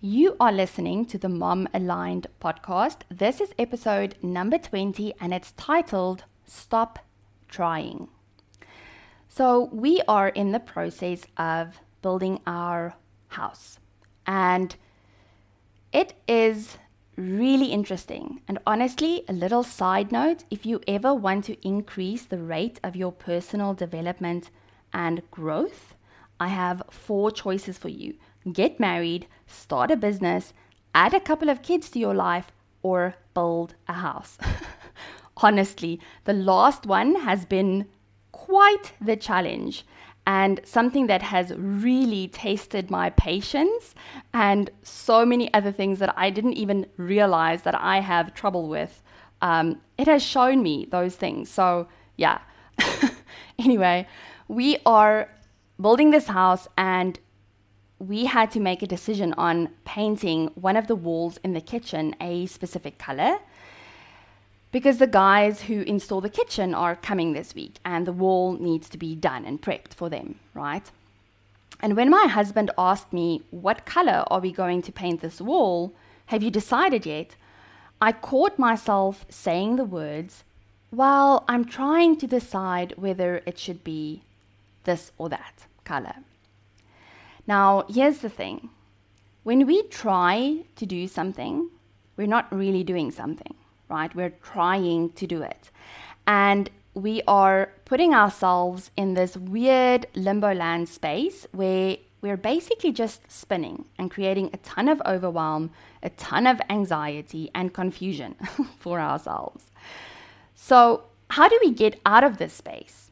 You are listening to the Mom Aligned podcast. This is episode number 20 and it's titled Stop Trying. So, we are in the process of building our house, and it is really interesting. And honestly, a little side note if you ever want to increase the rate of your personal development and growth, I have four choices for you get married, start a business, add a couple of kids to your life, or build a house. Honestly, the last one has been quite the challenge and something that has really tasted my patience and so many other things that I didn't even realize that I have trouble with. Um, it has shown me those things. So, yeah. anyway, we are building this house and we had to make a decision on painting one of the walls in the kitchen a specific color because the guys who install the kitchen are coming this week and the wall needs to be done and prepped for them, right? And when my husband asked me, What color are we going to paint this wall? Have you decided yet? I caught myself saying the words, Well, I'm trying to decide whether it should be this or that color. Now, here's the thing when we try to do something, we're not really doing something, right? We're trying to do it. And we are putting ourselves in this weird limbo land space where we're basically just spinning and creating a ton of overwhelm, a ton of anxiety and confusion for ourselves. So, how do we get out of this space?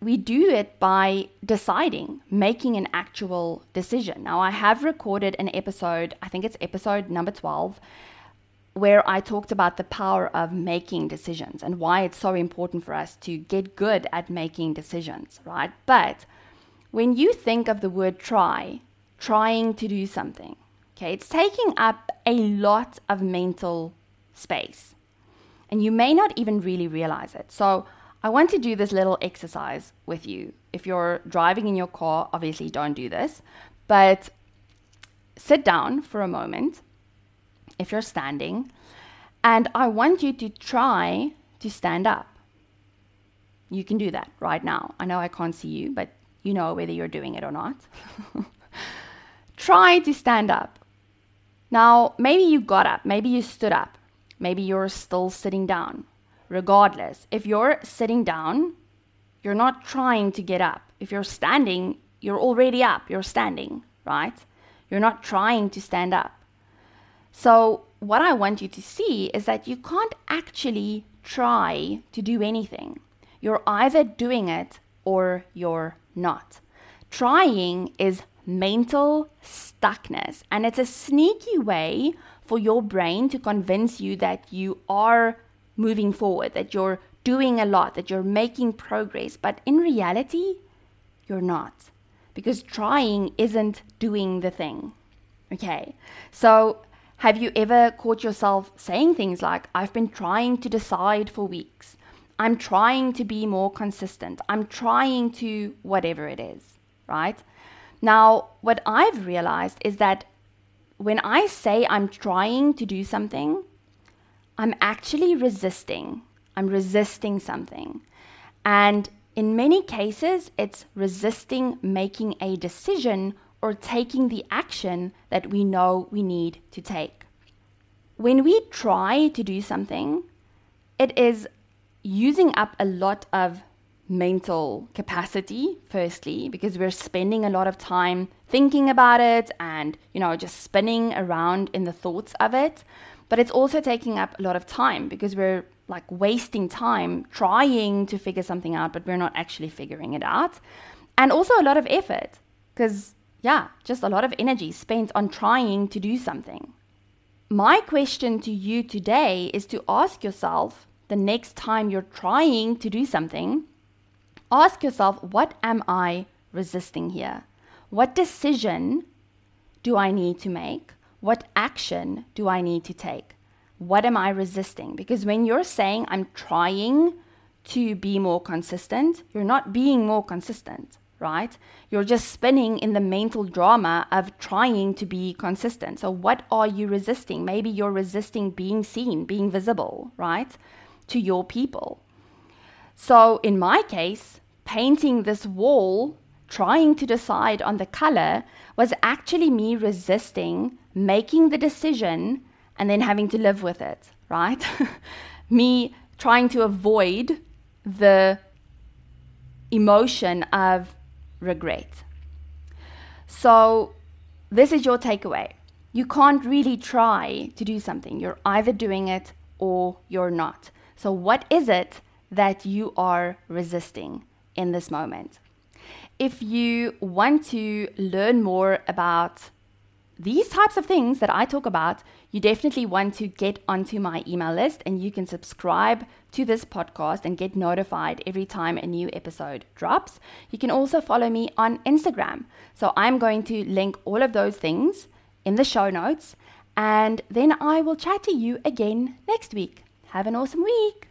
We do it by deciding, making an actual decision. Now, I have recorded an episode, I think it's episode number 12, where I talked about the power of making decisions and why it's so important for us to get good at making decisions, right? But when you think of the word try, trying to do something, okay, it's taking up a lot of mental space. And you may not even really realize it. So, I want to do this little exercise with you. If you're driving in your car, obviously don't do this, but sit down for a moment if you're standing, and I want you to try to stand up. You can do that right now. I know I can't see you, but you know whether you're doing it or not. try to stand up. Now, maybe you got up, maybe you stood up, maybe you're still sitting down regardless. If you're sitting down, you're not trying to get up. If you're standing, you're already up, you're standing, right? You're not trying to stand up. So, what I want you to see is that you can't actually try to do anything. You're either doing it or you're not. Trying is mental stuckness, and it's a sneaky way for your brain to convince you that you are moving forward, that you're doing a lot, that you're making progress. But in reality, you're not. Because trying isn't doing the thing. Okay. So, have you ever caught yourself saying things like, I've been trying to decide for weeks? I'm trying to be more consistent. I'm trying to whatever it is, right? Now, what I've realized is that when I say I'm trying to do something, I'm actually resisting. I'm resisting something. And in many cases, it's resisting making a decision or taking the action that we know we need to take. When we try to do something, it is using up a lot of mental capacity firstly because we're spending a lot of time thinking about it and you know just spinning around in the thoughts of it but it's also taking up a lot of time because we're like wasting time trying to figure something out, but we're not actually figuring it out. And also a lot of effort because, yeah, just a lot of energy spent on trying to do something. My question to you today is to ask yourself the next time you're trying to do something, ask yourself, what am I resisting here? What decision do I need to make? What action do I need to take? What am I resisting? Because when you're saying I'm trying to be more consistent, you're not being more consistent, right? You're just spinning in the mental drama of trying to be consistent. So, what are you resisting? Maybe you're resisting being seen, being visible, right? To your people. So, in my case, painting this wall, trying to decide on the color, was actually me resisting making the decision and then having to live with it, right? me trying to avoid the emotion of regret. So, this is your takeaway. You can't really try to do something. You're either doing it or you're not. So, what is it that you are resisting in this moment? If you want to learn more about these types of things that I talk about, you definitely want to get onto my email list and you can subscribe to this podcast and get notified every time a new episode drops. You can also follow me on Instagram. So I'm going to link all of those things in the show notes and then I will chat to you again next week. Have an awesome week.